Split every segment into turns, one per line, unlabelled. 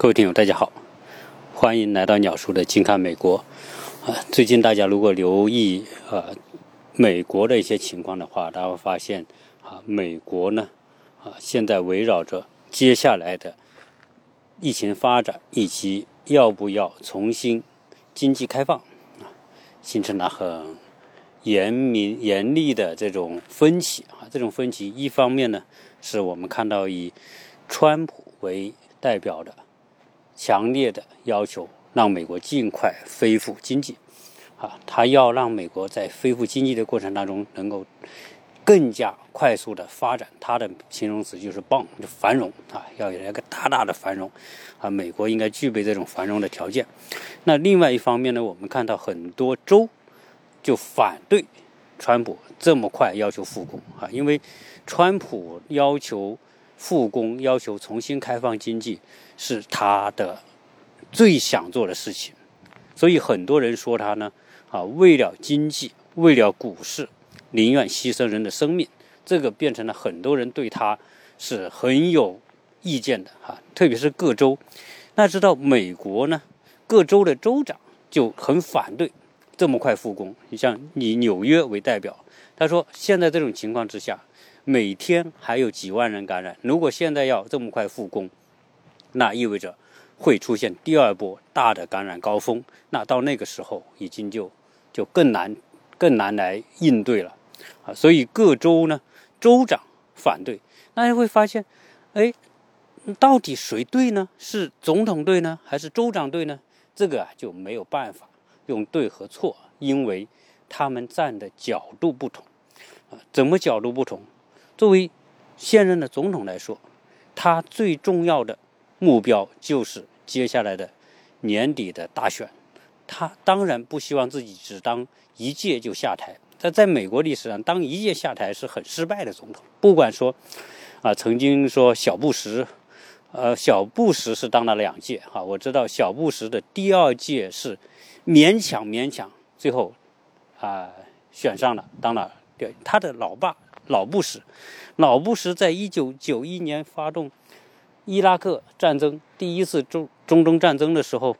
各位听友，大家好，欢迎来到鸟叔的近看美国。啊，最近大家如果留意呃美国的一些情况的话，大家会发现啊，美国呢啊现在围绕着接下来的疫情发展以及要不要重新经济开放啊，形成了很严明严厉的这种分歧啊。这种分歧一方面呢，是我们看到以川普为代表的。强烈的要求让美国尽快恢复经济，啊，他要让美国在恢复经济的过程当中能够更加快速的发展。他的形容词就是“棒”，就繁荣啊，要有一个大大的繁荣，啊，美国应该具备这种繁荣的条件。那另外一方面呢，我们看到很多州就反对川普这么快要求复工啊，因为川普要求。复工要求重新开放经济是他的最想做的事情，所以很多人说他呢啊，为了经济，为了股市，宁愿牺牲人的生命，这个变成了很多人对他是很有意见的哈，特别是各州。那知道美国呢，各州的州长就很反对这么快复工。你像以纽约为代表，他说现在这种情况之下。每天还有几万人感染，如果现在要这么快复工，那意味着会出现第二波大的感染高峰。那到那个时候，已经就就更难更难来应对了啊！所以各州呢，州长反对，那你会发现，哎，到底谁对呢？是总统对呢，还是州长对呢？这个啊就没有办法用对和错，因为他们站的角度不同啊。怎么角度不同？作为现任的总统来说，他最重要的目标就是接下来的年底的大选。他当然不希望自己只当一届就下台。他在美国历史上，当一届下台是很失败的总统。不管说啊，曾经说小布什，呃，小布什是当了两届哈。我知道小布什的第二届是勉强勉强，最后啊选上了，当了对他的老爸。老布什，老布什在一九九一年发动伊拉克战争，第一次中中东战争的时候，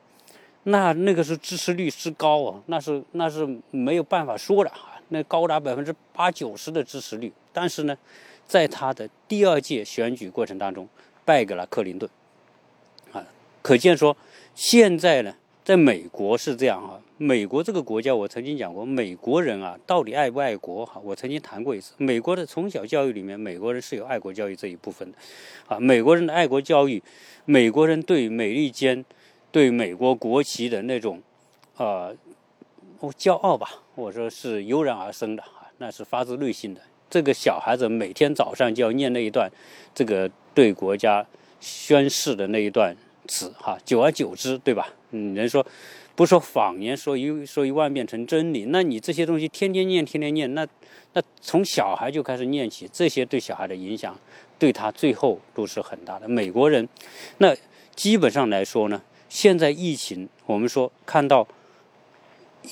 那那个是支持率之高啊，那是那是没有办法说的啊，那高达百分之八九十的支持率。但是呢，在他的第二届选举过程当中，败给了克林顿，啊，可见说现在呢。在美国是这样哈，美国这个国家，我曾经讲过，美国人啊，到底爱不爱国哈？我曾经谈过一次，美国的从小教育里面，美国人是有爱国教育这一部分的，啊，美国人的爱国教育，美国人对美利坚、对美国国旗的那种，呃，骄傲吧，我说是油然而生的啊，那是发自内心的。这个小孩子每天早上就要念那一段，这个对国家宣誓的那一段。词哈，久而久之，对吧？嗯，人说不说谎言，说一说一万遍成真理。那你这些东西天天念，天天念，那那从小孩就开始念起，这些对小孩的影响，对他最后都是很大的。美国人，那基本上来说呢，现在疫情我们说看到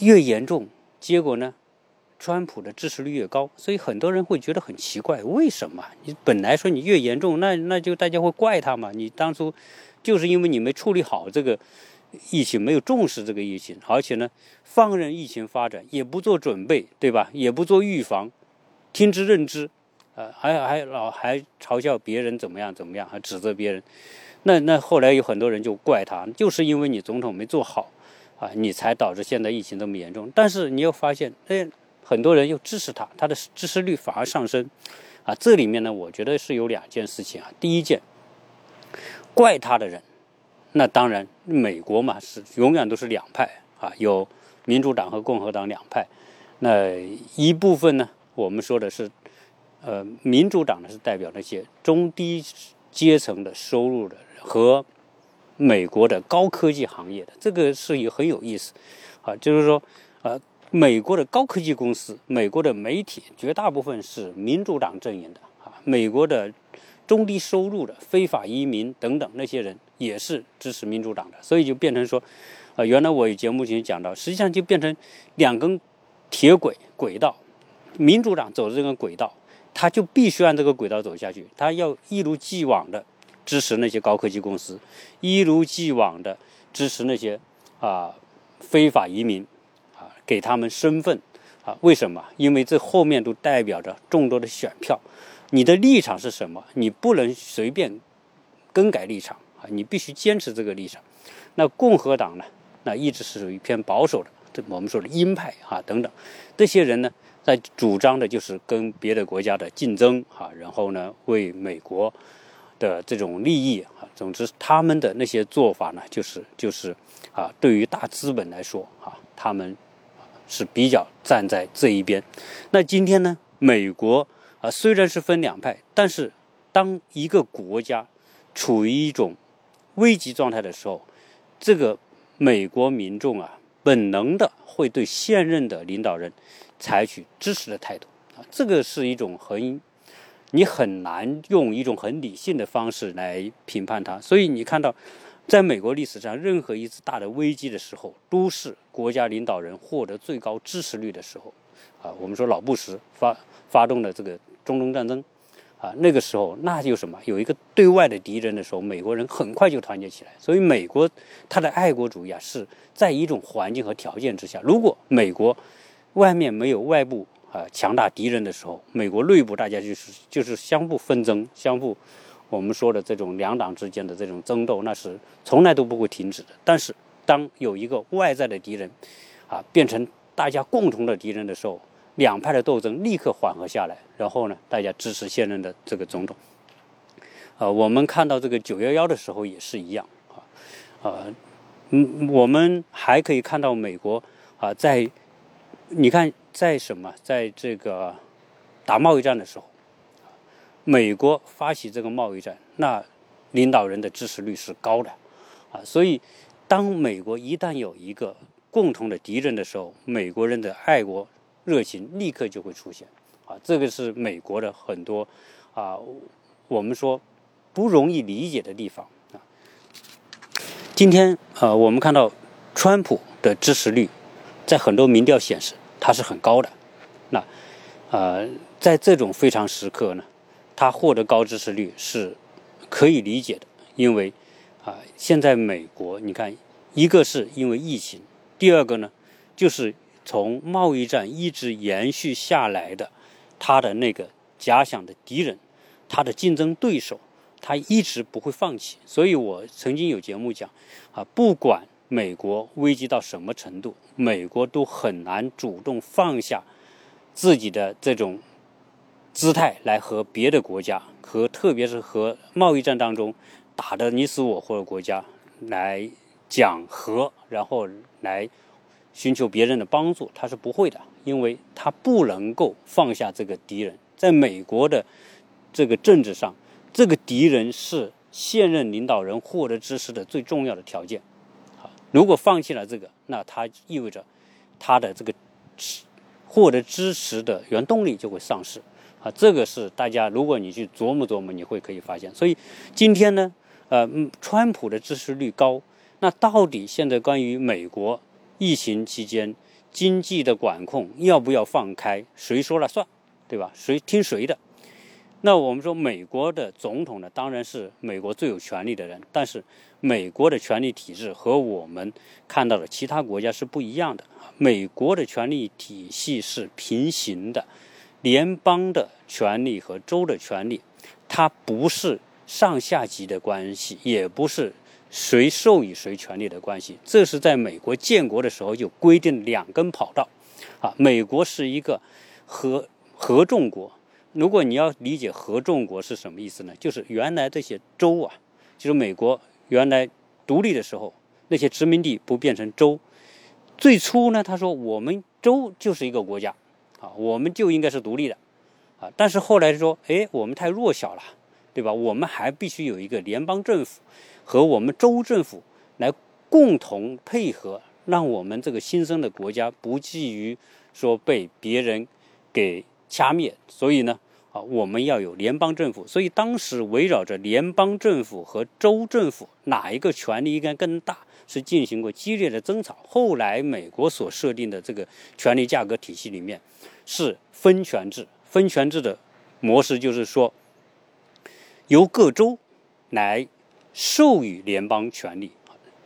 越严重，结果呢，川普的支持率越高，所以很多人会觉得很奇怪，为什么？你本来说你越严重，那那就大家会怪他嘛？你当初。就是因为你没处理好这个疫情，没有重视这个疫情，而且呢，放任疫情发展，也不做准备，对吧？也不做预防，听之任之，呃，还还老还嘲笑别人怎么样怎么样，还指责别人。那那后来有很多人就怪他，就是因为你总统没做好啊，你才导致现在疫情这么严重。但是你又发现，哎，很多人又支持他，他的支持率反而上升啊。这里面呢，我觉得是有两件事情啊。第一件。怪他的人，那当然，美国嘛是永远都是两派啊，有民主党和共和党两派。那一部分呢，我们说的是，呃，民主党呢是代表那些中低阶层的收入的和美国的高科技行业的，这个是有很有意思啊，就是说，呃，美国的高科技公司，美国的媒体绝大部分是民主党阵营的啊，美国的。中低收入的非法移民等等那些人也是支持民主党的，所以就变成说，呃，原来我节目前讲到，实际上就变成两根铁轨轨道，民主党走的这个轨道，他就必须按这个轨道走下去，他要一如既往的支持那些高科技公司，一如既往的支持那些啊非法移民啊，给他们身份啊？为什么？因为这后面都代表着众多的选票。你的立场是什么？你不能随便更改立场啊！你必须坚持这个立场。那共和党呢？那一直是属于偏保守的，这我们说的鹰派啊等等。这些人呢，在主张的就是跟别的国家的竞争啊，然后呢，为美国的这种利益啊，总之他们的那些做法呢，就是就是啊，对于大资本来说啊，他们是比较站在这一边。那今天呢，美国。啊，虽然是分两派，但是当一个国家处于一种危急状态的时候，这个美国民众啊，本能的会对现任的领导人采取支持的态度啊，这个是一种很你很难用一种很理性的方式来评判它。所以你看到，在美国历史上，任何一次大的危机的时候，都是国家领导人获得最高支持率的时候啊。我们说老布什发发动的这个。中东战争，啊，那个时候那就什么，有一个对外的敌人的时候，美国人很快就团结起来。所以美国它的爱国主义啊，是在一种环境和条件之下。如果美国外面没有外部啊强大敌人的时候，美国内部大家就是就是相互纷争，相互我们说的这种两党之间的这种争斗，那是从来都不会停止的。但是当有一个外在的敌人啊变成大家共同的敌人的时候，两派的斗争立刻缓和下来，然后呢，大家支持现任的这个总统。呃，我们看到这个九幺幺的时候也是一样啊，呃，嗯，我们还可以看到美国啊，在你看在什么，在这个打贸易战的时候，美国发起这个贸易战，那领导人的支持率是高的啊，所以当美国一旦有一个共同的敌人的时候，美国人的爱国。热情立刻就会出现，啊，这个是美国的很多啊，我们说不容易理解的地方啊。今天啊，我们看到川普的支持率在很多民调显示他是很高的，那呃，在这种非常时刻呢，他获得高支持率是可以理解的，因为啊，现在美国你看，一个是因为疫情，第二个呢就是。从贸易战一直延续下来的，他的那个假想的敌人，他的竞争对手，他一直不会放弃。所以我曾经有节目讲，啊，不管美国危机到什么程度，美国都很难主动放下自己的这种姿态来和别的国家，和特别是和贸易战当中打的你死我活的国家来讲和，然后来。寻求别人的帮助，他是不会的，因为他不能够放下这个敌人。在美国的这个政治上，这个敌人是现任领导人获得支持的最重要的条件。好，如果放弃了这个，那他意味着他的这个获得支持的原动力就会丧失。啊，这个是大家如果你去琢磨琢磨，你会可以发现。所以今天呢，呃，川普的支持率高，那到底现在关于美国？疫情期间，经济的管控要不要放开？谁说了算，对吧？谁听谁的？那我们说，美国的总统呢，当然是美国最有权力的人。但是，美国的权力体制和我们看到的其他国家是不一样的。美国的权力体系是平行的，联邦的权力和州的权力，它不是上下级的关系，也不是。谁授予谁权利的关系，这是在美国建国的时候就规定两根跑道，啊，美国是一个合合众国。如果你要理解合众国是什么意思呢？就是原来这些州啊，就是美国原来独立的时候，那些殖民地不变成州。最初呢，他说我们州就是一个国家，啊，我们就应该是独立的，啊，但是后来说，哎，我们太弱小了，对吧？我们还必须有一个联邦政府。和我们州政府来共同配合，让我们这个新生的国家不至于说被别人给掐灭。所以呢，啊，我们要有联邦政府。所以当时围绕着联邦政府和州政府哪一个权力应该更大，是进行过激烈的争吵。后来美国所设定的这个权力价格体系里面是分权制，分权制的模式就是说由各州。来授予联邦权利，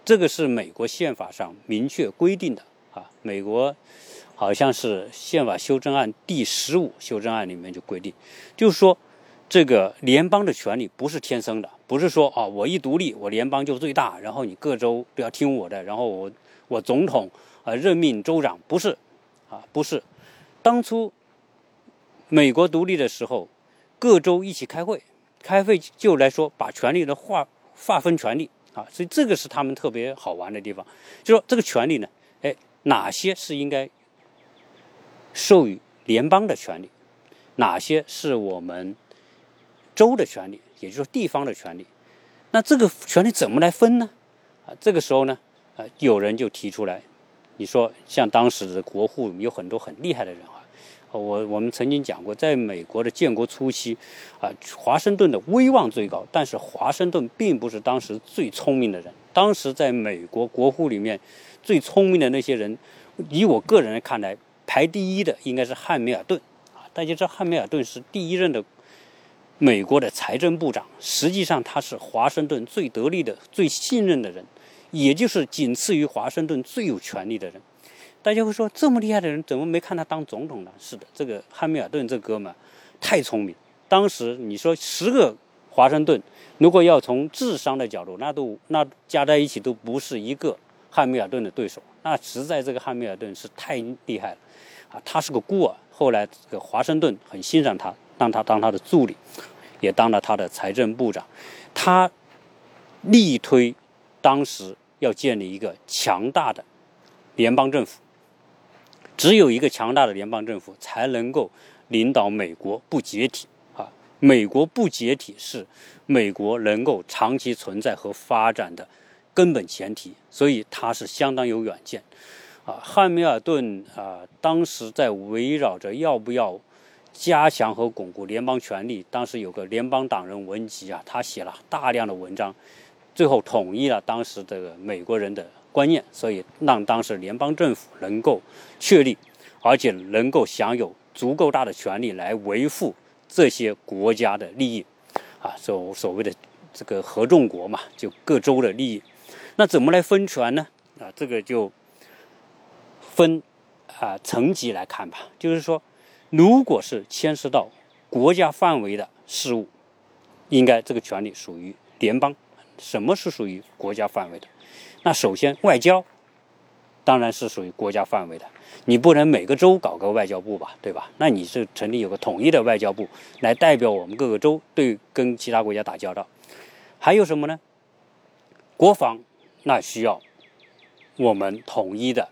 这个是美国宪法上明确规定的啊。美国好像是宪法修正案第十五修正案里面就规定，就是说这个联邦的权利不是天生的，不是说啊我一独立我联邦就最大，然后你各州都要听我的，然后我我总统啊任命州长，不是啊不是，当初美国独立的时候，各州一起开会。开会就来说，把权力的划划分权利啊，所以这个是他们特别好玩的地方。就说这个权利呢，哎，哪些是应该授予联邦的权利，哪些是我们州的权利，也就是说地方的权利。那这个权利怎么来分呢？啊，这个时候呢，啊，有人就提出来，你说像当时的国户有很多很厉害的人啊。我我们曾经讲过，在美国的建国初期，啊，华盛顿的威望最高，但是华盛顿并不是当时最聪明的人。当时在美国国库里面，最聪明的那些人，以我个人看来，排第一的应该是汉密尔顿。啊，大家知道汉密尔顿是第一任的美国的财政部长，实际上他是华盛顿最得力的、最信任的人，也就是仅次于华盛顿最有权力的人。大家会说，这么厉害的人怎么没看他当总统呢？是的，这个汉密尔顿这哥们太聪明。当时你说十个华盛顿，如果要从智商的角度，那都那加在一起都不是一个汉密尔顿的对手。那实在这个汉密尔顿是太厉害了啊！他是个孤儿，后来这个华盛顿很欣赏他，让他当他的助理，也当了他的财政部长。他力推当时要建立一个强大的联邦政府。只有一个强大的联邦政府才能够领导美国不解体啊！美国不解体是美国能够长期存在和发展的根本前提，所以他是相当有远见啊。汉密尔顿啊，当时在围绕着要不要加强和巩固联邦权力，当时有个联邦党人文集啊，他写了大量的文章，最后统一了当时这个美国人的。观念，所以让当时联邦政府能够确立，而且能够享有足够大的权力来维护这些国家的利益，啊，所所谓的这个合众国嘛，就各州的利益。那怎么来分权呢？啊，这个就分啊层级来看吧。就是说，如果是牵涉到国家范围的事务，应该这个权利属于联邦。什么是属于国家范围的？那首先，外交当然是属于国家范围的，你不能每个州搞个外交部吧，对吧？那你是成立有个统一的外交部来代表我们各个州对跟其他国家打交道。还有什么呢？国防那需要我们统一的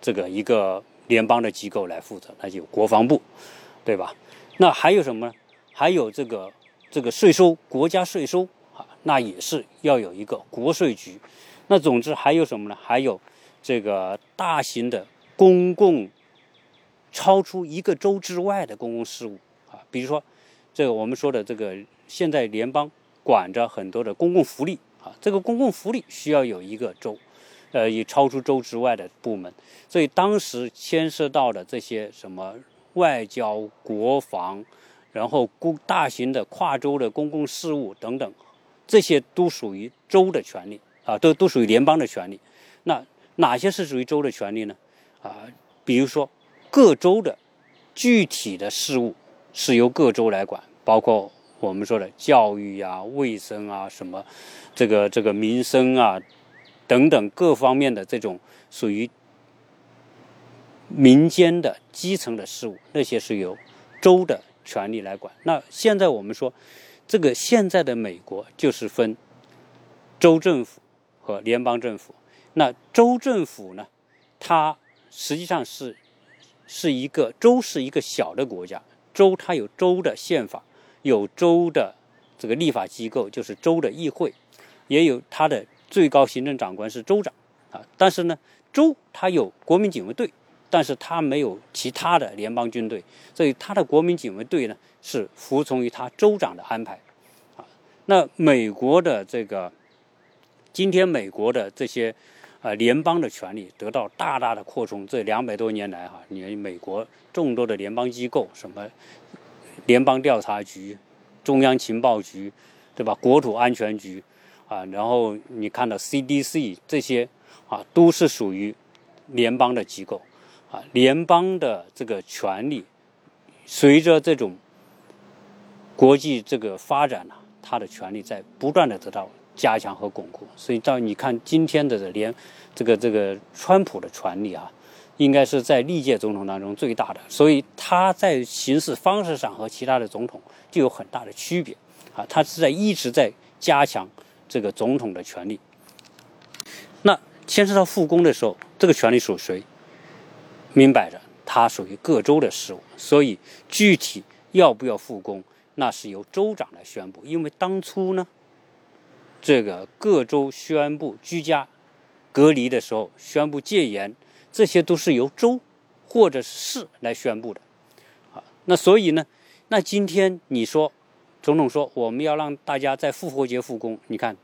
这个一个联邦的机构来负责，那就国防部，对吧？那还有什么呢？还有这个这个税收，国家税收啊，那也是要有一个国税局。那总之还有什么呢？还有这个大型的公共超出一个州之外的公共事务啊，比如说这个我们说的这个，现在联邦管着很多的公共福利啊，这个公共福利需要有一个州，呃，以超出州之外的部门，所以当时牵涉到的这些什么外交、国防，然后公大型的跨州的公共事务等等，这些都属于州的权利。啊，都都属于联邦的权利。那哪些是属于州的权利呢？啊，比如说各州的具体的事务是由各州来管，包括我们说的教育啊、卫生啊、什么这个这个民生啊等等各方面的这种属于民间的基层的事务，那些是由州的权利来管。那现在我们说，这个现在的美国就是分州政府。和联邦政府，那州政府呢？它实际上是是一个州，是一个小的国家。州它有州的宪法，有州的这个立法机构，就是州的议会，也有它的最高行政长官是州长啊。但是呢，州它有国民警卫队，但是它没有其他的联邦军队，所以它的国民警卫队呢是服从于它州长的安排啊。那美国的这个。今天美国的这些，呃，联邦的权力得到大大的扩充。这两百多年来，哈，你美国众多的联邦机构，什么联邦调查局、中央情报局，对吧？国土安全局啊，然后你看到 CDC 这些啊，都是属于联邦的机构啊，联邦的这个权力随着这种国际这个发展呢，它的权力在不断的得到加强和巩固。所以到你看今天的连这个这个川普的权力啊。应该是在历届总统当中最大的，所以他在行事方式上和其他的总统就有很大的区别啊。他是在一直在加强这个总统的权利。那牵涉到复工的时候，这个权利属谁？明摆着，它属于各州的事务。所以具体要不要复工，那是由州长来宣布。因为当初呢，这个各州宣布居家隔离的时候，宣布戒严。这些都是由州或者市来宣布的，啊，那所以呢，那今天你说，总统说我们要让大家在复活节复工，你看，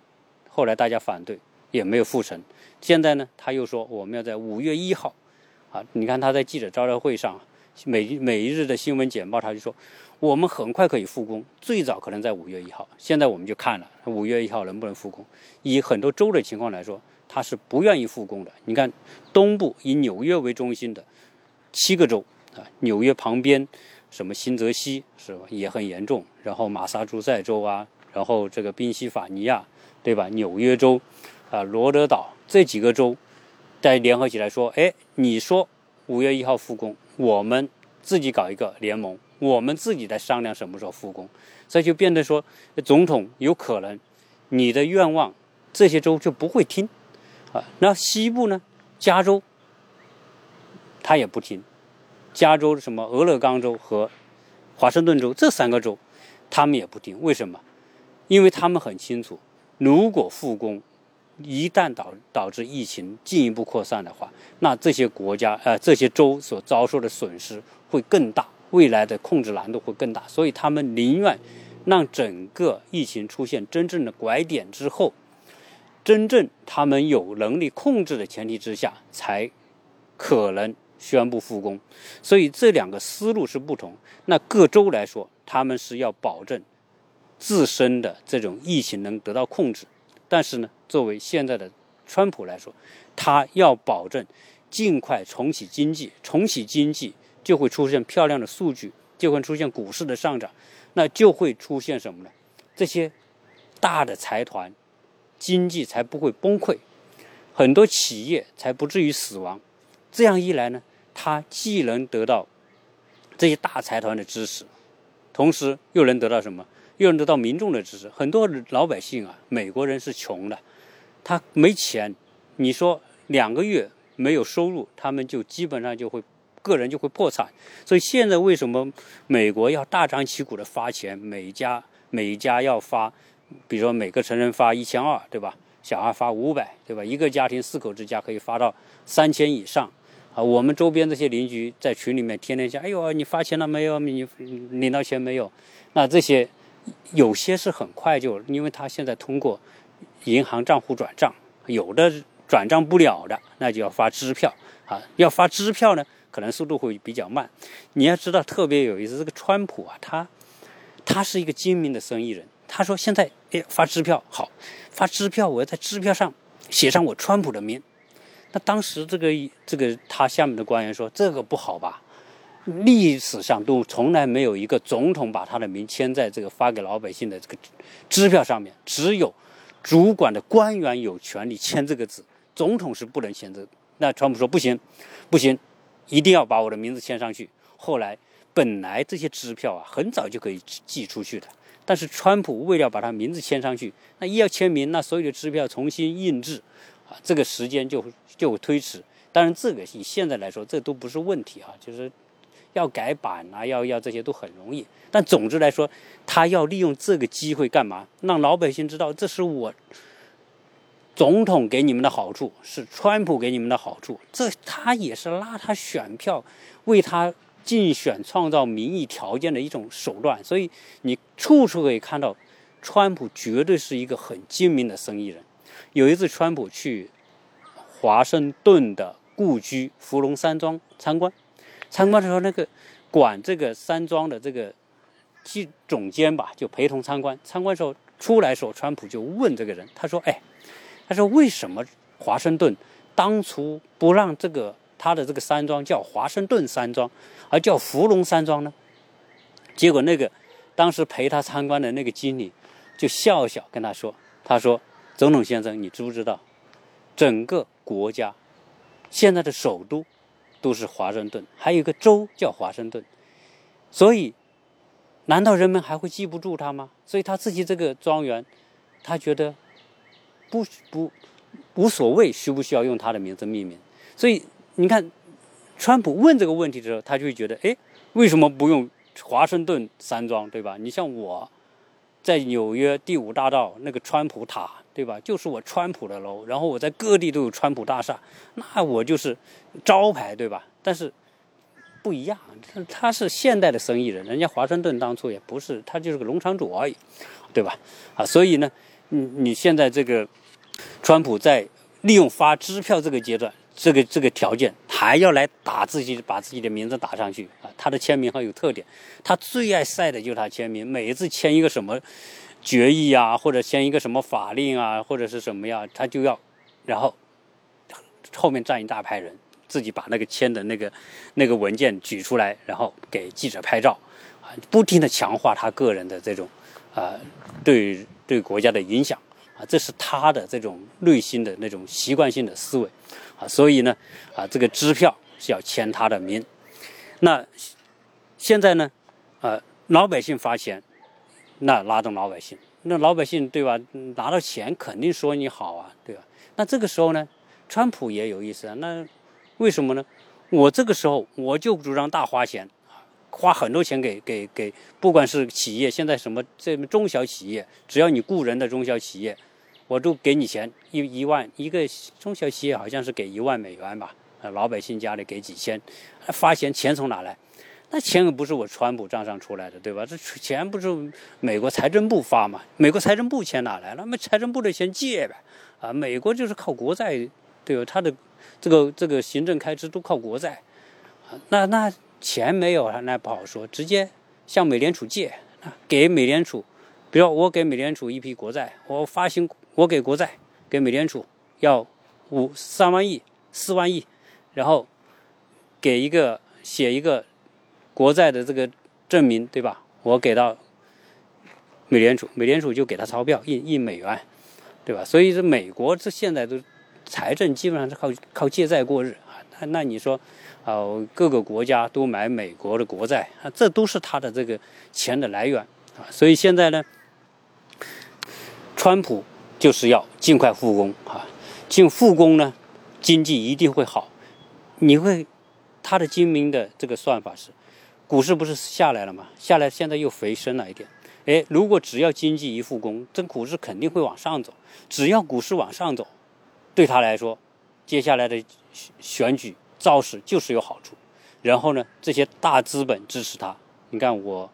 后来大家反对也没有复成，现在呢他又说我们要在五月一号，啊，你看他在记者招待会上，每每一日的新闻简报他就说，我们很快可以复工，最早可能在五月一号，现在我们就看了五月一号能不能复工，以很多州的情况来说。他是不愿意复工的。你看，东部以纽约为中心的七个州啊，纽约旁边什么新泽西是吧，也很严重。然后马萨诸塞州啊，然后这个宾夕法尼亚，对吧？纽约州啊，罗德岛这几个州再联合起来说，哎，你说五月一号复工，我们自己搞一个联盟，我们自己在商量什么时候复工。这就变得说，总统有可能你的愿望，这些州就不会听。啊那西部呢？加州，他也不听。加州什么俄勒冈州和华盛顿州这三个州，他们也不听。为什么？因为他们很清楚，如果复工，一旦导导致疫情进一步扩散的话，那这些国家呃这些州所遭受的损失会更大，未来的控制难度会更大。所以他们宁愿让整个疫情出现真正的拐点之后。真正他们有能力控制的前提之下，才可能宣布复工。所以这两个思路是不同。那各州来说，他们是要保证自身的这种疫情能得到控制。但是呢，作为现在的川普来说，他要保证尽快重启经济。重启经济就会出现漂亮的数据，就会出现股市的上涨，那就会出现什么呢？这些大的财团。经济才不会崩溃，很多企业才不至于死亡。这样一来呢，他既能得到这些大财团的支持，同时又能得到什么？用得到民众的支持。很多老百姓啊，美国人是穷的，他没钱。你说两个月没有收入，他们就基本上就会个人就会破产。所以现在为什么美国要大张旗鼓的发钱？每家每家要发。比如说每个成人发一千二，对吧？小孩发五百，对吧？一个家庭四口之家可以发到三千以上，啊，我们周边这些邻居在群里面天天讲，哎呦，你发钱了没有？你领到钱没有？那这些有些是很快就，因为他现在通过银行账户转账，有的转账不了的，那就要发支票啊。要发支票呢，可能速度会比较慢。你要知道，特别有意思，这个川普啊，他他是一个精明的生意人。他说：“现在，哎，发支票好，发支票，我要在支票上写上我川普的名。那当时这个这个他下面的官员说，这个不好吧？历史上都从来没有一个总统把他的名签在这个发给老百姓的这个支票上面，只有主管的官员有权利签这个字，总统是不能签字。那川普说不行，不行，一定要把我的名字签上去。后来本来这些支票啊，很早就可以寄出去的。”但是川普为了把他名字签上去，那一要签名，那所有的支票重新印制，啊，这个时间就就推迟。当然，这个以现在来说，这都不是问题啊，就是要改版啊，要要这些都很容易。但总之来说，他要利用这个机会干嘛？让老百姓知道这是我总统给你们的好处，是川普给你们的好处。这他也是拉他选票，为他。竞选创造民意条件的一种手段，所以你处处可以看到，川普绝对是一个很精明的生意人。有一次，川普去华盛顿的故居芙蓉山庄参观，参观的时候，那个管这个山庄的这个总总监吧，就陪同参观。参观时候，出来时候，川普就问这个人，他说：“哎，他说为什么华盛顿当初不让这个他的这个山庄叫华盛顿山庄，而叫福隆山庄呢？”结果那个当时陪他参观的那个经理就笑笑跟他说：“他说，总统先生，你知不知道，整个国家现在的首都都是华盛顿，还有一个州叫华盛顿，所以。”难道人们还会记不住他吗？所以他自己这个庄园，他觉得不不无所谓，需不需要用他的名字命名？所以你看，川普问这个问题的时候，他就会觉得，哎，为什么不用华盛顿山庄，对吧？你像我在纽约第五大道那个川普塔，对吧？就是我川普的楼，然后我在各地都有川普大厦，那我就是招牌，对吧？但是。不一样，他是现代的生意人，人家华盛顿当初也不是，他就是个农场主而已，对吧？啊，所以呢，你你现在这个川普在利用发支票这个阶段，这个这个条件，还要来打自己，把自己的名字打上去啊，他的签名很有特点，他最爱晒的就是他签名，每一次签一个什么决议啊，或者签一个什么法令啊，或者是什么呀，他就要，然后后面站一大排人。自己把那个签的那个那个文件举出来，然后给记者拍照，啊，不停的强化他个人的这种啊对对国家的影响啊，这是他的这种内心的那种习惯性的思维啊，所以呢啊，这个支票是要签他的名。那现在呢啊，老百姓发钱，那拉动老百姓，那老百姓对吧？拿到钱肯定说你好啊，对吧？那这个时候呢，川普也有意思啊，那。为什么呢？我这个时候我就主张大花钱，花很多钱给给给，不管是企业，现在什么这中小企业，只要你雇人的中小企业，我都给你钱一一万一个中小企业好像是给一万美元吧，老百姓家里给几千，发钱钱从哪来？那钱可不是我川普账上出来的，对吧？这钱不是美国财政部发嘛？美国财政部钱哪来？那么财政部的钱借呗，啊，美国就是靠国债，对吧？他的。这个这个行政开支都靠国债，啊那那钱没有了，那不好说。直接向美联储借，给美联储，比如我给美联储一批国债，我发行，我给国债，给美联储要五三万亿、四万亿，然后给一个写一个国债的这个证明，对吧？我给到美联储，美联储就给他钞票，印印美元，对吧？所以这美国这现在都。财政基本上是靠靠借债过日啊，那那你说，哦，各个国家都买美国的国债，这都是他的这个钱的来源啊。所以现在呢，川普就是要尽快复工啊，尽复工呢，经济一定会好。你会，他的精明的这个算法是，股市不是下来了吗？下来现在又回升了一点。哎，如果只要经济一复工，这股市肯定会往上走。只要股市往上走。对他来说，接下来的选举造势就是有好处。然后呢，这些大资本支持他。你看我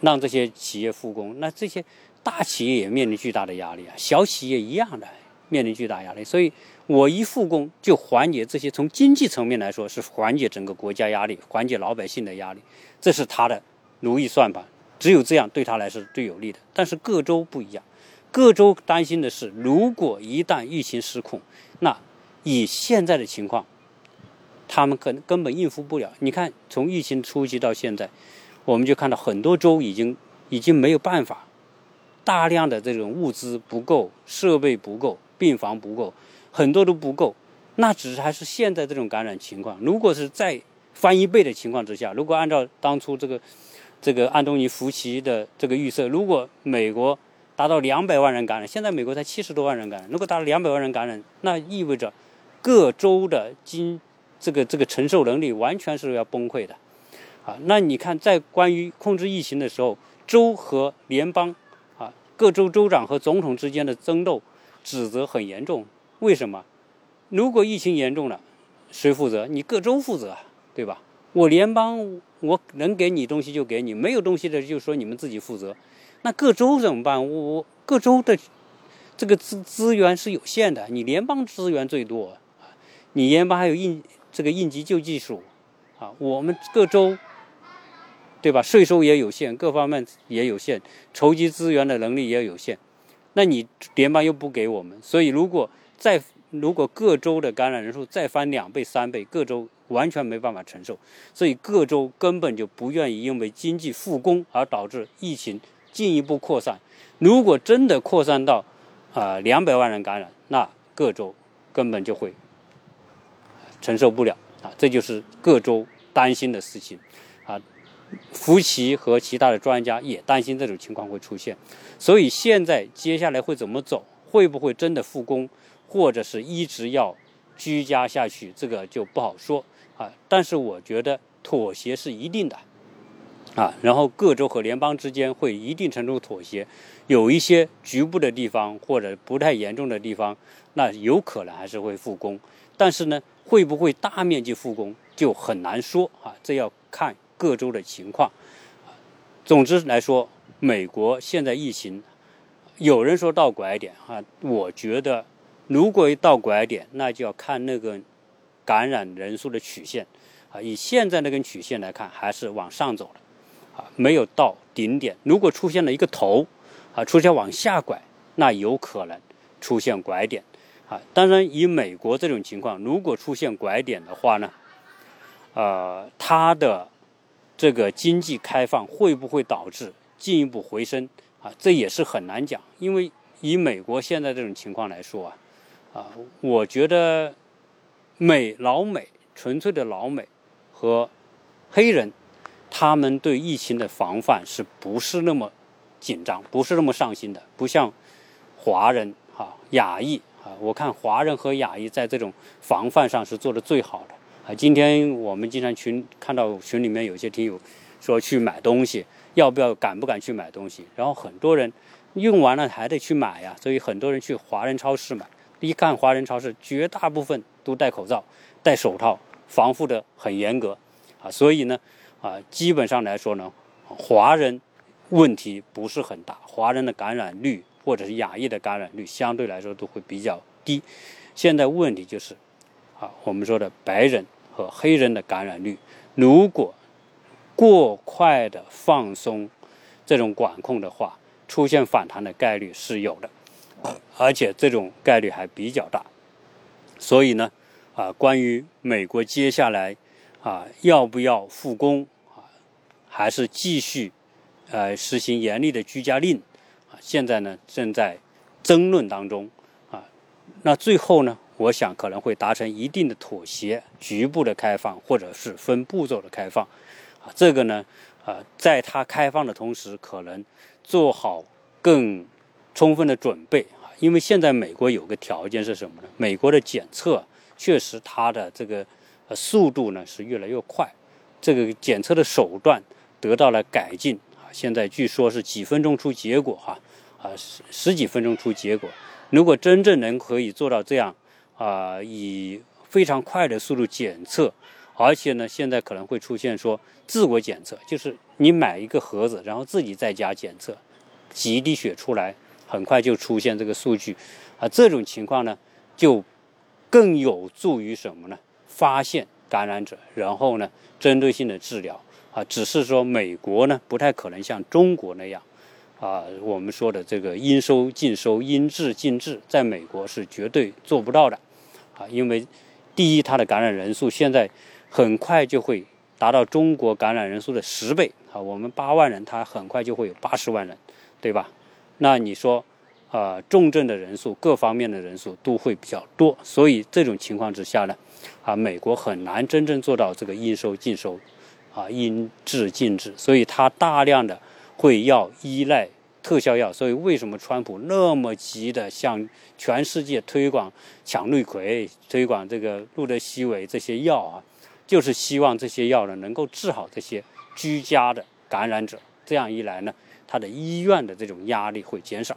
让这些企业复工，那这些大企业也面临巨大的压力啊，小企业一样的面临巨大压力。所以我一复工，就缓解这些从经济层面来说是缓解整个国家压力，缓解老百姓的压力。这是他的如意算盘，只有这样对他来说最有利的。但是各州不一样。各州担心的是，如果一旦疫情失控，那以现在的情况，他们可能根本应付不了。你看，从疫情初期到现在，我们就看到很多州已经已经没有办法，大量的这种物资不够，设备不够，病房不够，很多都不够。那只是还是现在这种感染情况。如果是再翻一倍的情况之下，如果按照当初这个这个安东尼福奇的这个预测，如果美国达到两百万人感染，现在美国才七十多万人感染。如果达到两百万人感染，那意味着各州的经这个这个承受能力完全是要崩溃的，啊，那你看在关于控制疫情的时候，州和联邦啊，各州州长和总统之间的争斗，指责很严重。为什么？如果疫情严重了，谁负责？你各州负责，对吧？我联邦我能给你东西就给你，没有东西的就说你们自己负责。那各州怎么办？我各州的这个资资源是有限的，你联邦资源最多，你联邦还有应这个应急救济署，啊，我们各州对吧？税收也有限，各方面也有限，筹集资源的能力也有限。那你联邦又不给我们，所以如果再如果各州的感染人数再翻两倍三倍，各州完全没办法承受，所以各州根本就不愿意因为经济复工而导致疫情进一步扩散。如果真的扩散到啊两百万人感染，那各州根本就会承受不了啊，这就是各州担心的事情啊。福奇和其他的专家也担心这种情况会出现，所以现在接下来会怎么走？会不会真的复工？或者是一直要居家下去，这个就不好说啊。但是我觉得妥协是一定的啊。然后各州和联邦之间会一定程度妥协，有一些局部的地方或者不太严重的地方，那有可能还是会复工。但是呢，会不会大面积复工就很难说啊。这要看各州的情况。总之来说，美国现在疫情有人说到拐点啊，我觉得。如果一到拐点，那就要看那个感染人数的曲线啊。以现在那根曲线来看，还是往上走的啊，没有到顶点。如果出现了一个头啊，出现往下拐，那有可能出现拐点啊。当然，以美国这种情况，如果出现拐点的话呢，呃，它的这个经济开放会不会导致进一步回升啊？这也是很难讲，因为以美国现在这种情况来说啊。啊，我觉得美老美纯粹的老美和黑人，他们对疫情的防范是不是那么紧张，不是那么上心的？不像华人啊亚裔啊，我看华人和亚裔在这种防范上是做的最好的啊。今天我们经常群看到群里面有些听友说去买东西，要不要敢不敢去买东西？然后很多人用完了还得去买呀，所以很多人去华人超市买。一看华人超市，绝大部分都戴口罩、戴手套，防护的很严格，啊，所以呢，啊，基本上来说呢，华人问题不是很大，华人的感染率或者是亚裔的感染率相对来说都会比较低。现在问题就是，啊，我们说的白人和黑人的感染率，如果过快的放松这种管控的话，出现反弹的概率是有的。而且这种概率还比较大，所以呢，啊，关于美国接下来啊要不要复工啊，还是继续呃实行严厉的居家令啊，现在呢正在争论当中啊。那最后呢，我想可能会达成一定的妥协，局部的开放或者是分步骤的开放。这个呢，啊，在它开放的同时，可能做好更。充分的准备啊，因为现在美国有个条件是什么呢？美国的检测确实它的这个呃速度呢是越来越快，这个检测的手段得到了改进啊。现在据说是几分钟出结果哈，啊十十几分钟出结果。如果真正能可以做到这样啊，以非常快的速度检测，而且呢，现在可能会出现说自我检测，就是你买一个盒子，然后自己在家检测，挤一滴血出来。很快就出现这个数据，啊，这种情况呢，就更有助于什么呢？发现感染者，然后呢，针对性的治疗，啊，只是说美国呢不太可能像中国那样，啊，我们说的这个应收尽收、应治尽治，在美国是绝对做不到的，啊，因为第一，它的感染人数现在很快就会达到中国感染人数的十倍，啊，我们八万人，它很快就会有八十万人，对吧？那你说，啊，重症的人数，各方面的人数都会比较多，所以这种情况之下呢，啊，美国很难真正做到这个应收尽收，啊，应治尽治，所以它大量的会要依赖特效药。所以为什么川普那么急的向全世界推广羟氯喹、推广这个路德西韦这些药啊，就是希望这些药呢能够治好这些居家的感染者。这样一来呢。他的医院的这种压力会减少。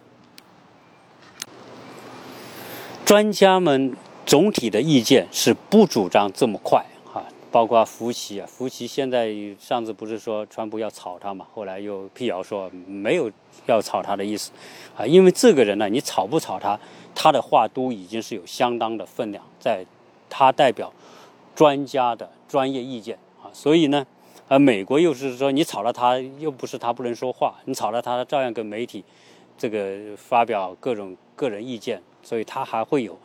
专家们总体的意见是不主张这么快啊，包括福奇啊，福奇现在上次不是说川普要炒他嘛，后来又辟谣说没有要炒他的意思啊，因为这个人呢，你炒不炒他，他的话都已经是有相当的分量，在他代表专家的专业意见啊，所以呢。而美国又是说你炒了他，又不是他不能说话，你炒了他照样跟媒体这个发表各种个人意见，所以他还会有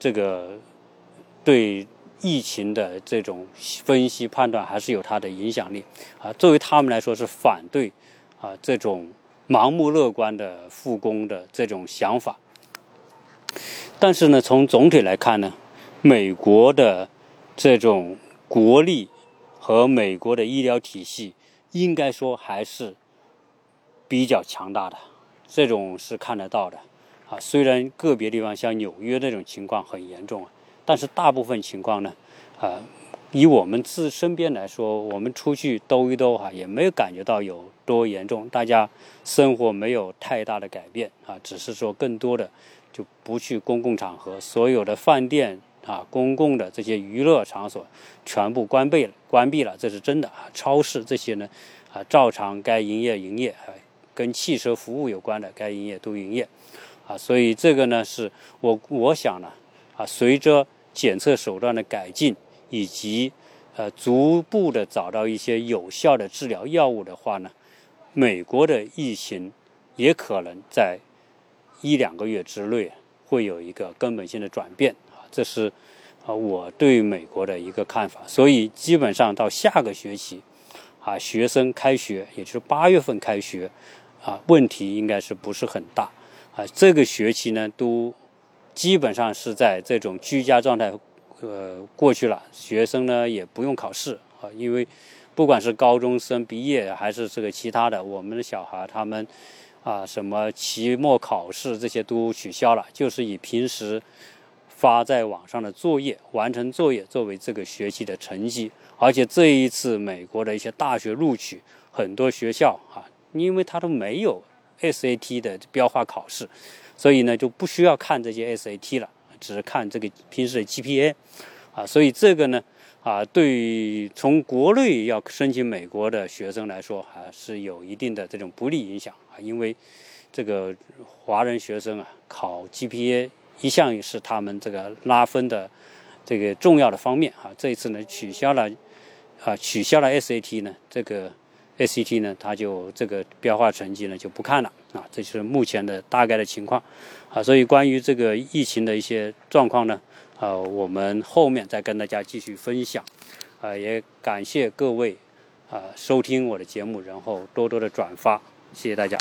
这个对疫情的这种分析判断，还是有他的影响力啊。作为他们来说是反对啊这种盲目乐观的复工的这种想法。但是呢，从总体来看呢，美国的这种国力和美国的医疗体系，应该说还是比较强大的，这种是看得到的。啊，虽然个别地方像纽约那种情况很严重啊，但是大部分情况呢，啊，以我们自身边来说，我们出去兜一兜哈，也没有感觉到有多严重，大家生活没有太大的改变啊，只是说更多的。就不去公共场合，所有的饭店啊，公共的这些娱乐场所全部关闭了，关闭了，这是真的啊。超市这些呢，啊，照常该营业营业，啊，跟汽车服务有关的该营业都营业，啊，所以这个呢，是我我想呢，啊，随着检测手段的改进，以及呃，逐步的找到一些有效的治疗药物的话呢，美国的疫情也可能在。一两个月之内会有一个根本性的转变，这是啊我对美国的一个看法。所以基本上到下个学期啊，学生开学，也就是八月份开学啊，问题应该是不是很大啊。这个学期呢，都基本上是在这种居家状态呃过去了，学生呢也不用考试啊，因为不管是高中生毕业还是这个其他的，我们的小孩他们。啊，什么期末考试这些都取消了，就是以平时发在网上的作业、完成作业作为这个学期的成绩。而且这一次美国的一些大学录取，很多学校啊，因为它都没有 SAT 的标化考试，所以呢就不需要看这些 SAT 了，只是看这个平时的 GPA。啊，所以这个呢。啊，对从国内要申请美国的学生来说，还是有一定的这种不利影响啊。因为这个华人学生啊，考 GPA 一向是他们这个拉分的这个重要的方面啊。这一次呢，取消了啊，取消了 SAT 呢，这个 SAT 呢，它就这个标化成绩呢就不看了啊。这是目前的大概的情况啊。所以关于这个疫情的一些状况呢。呃，我们后面再跟大家继续分享，啊，也感谢各位啊收听我的节目，然后多多的转发，谢谢大家。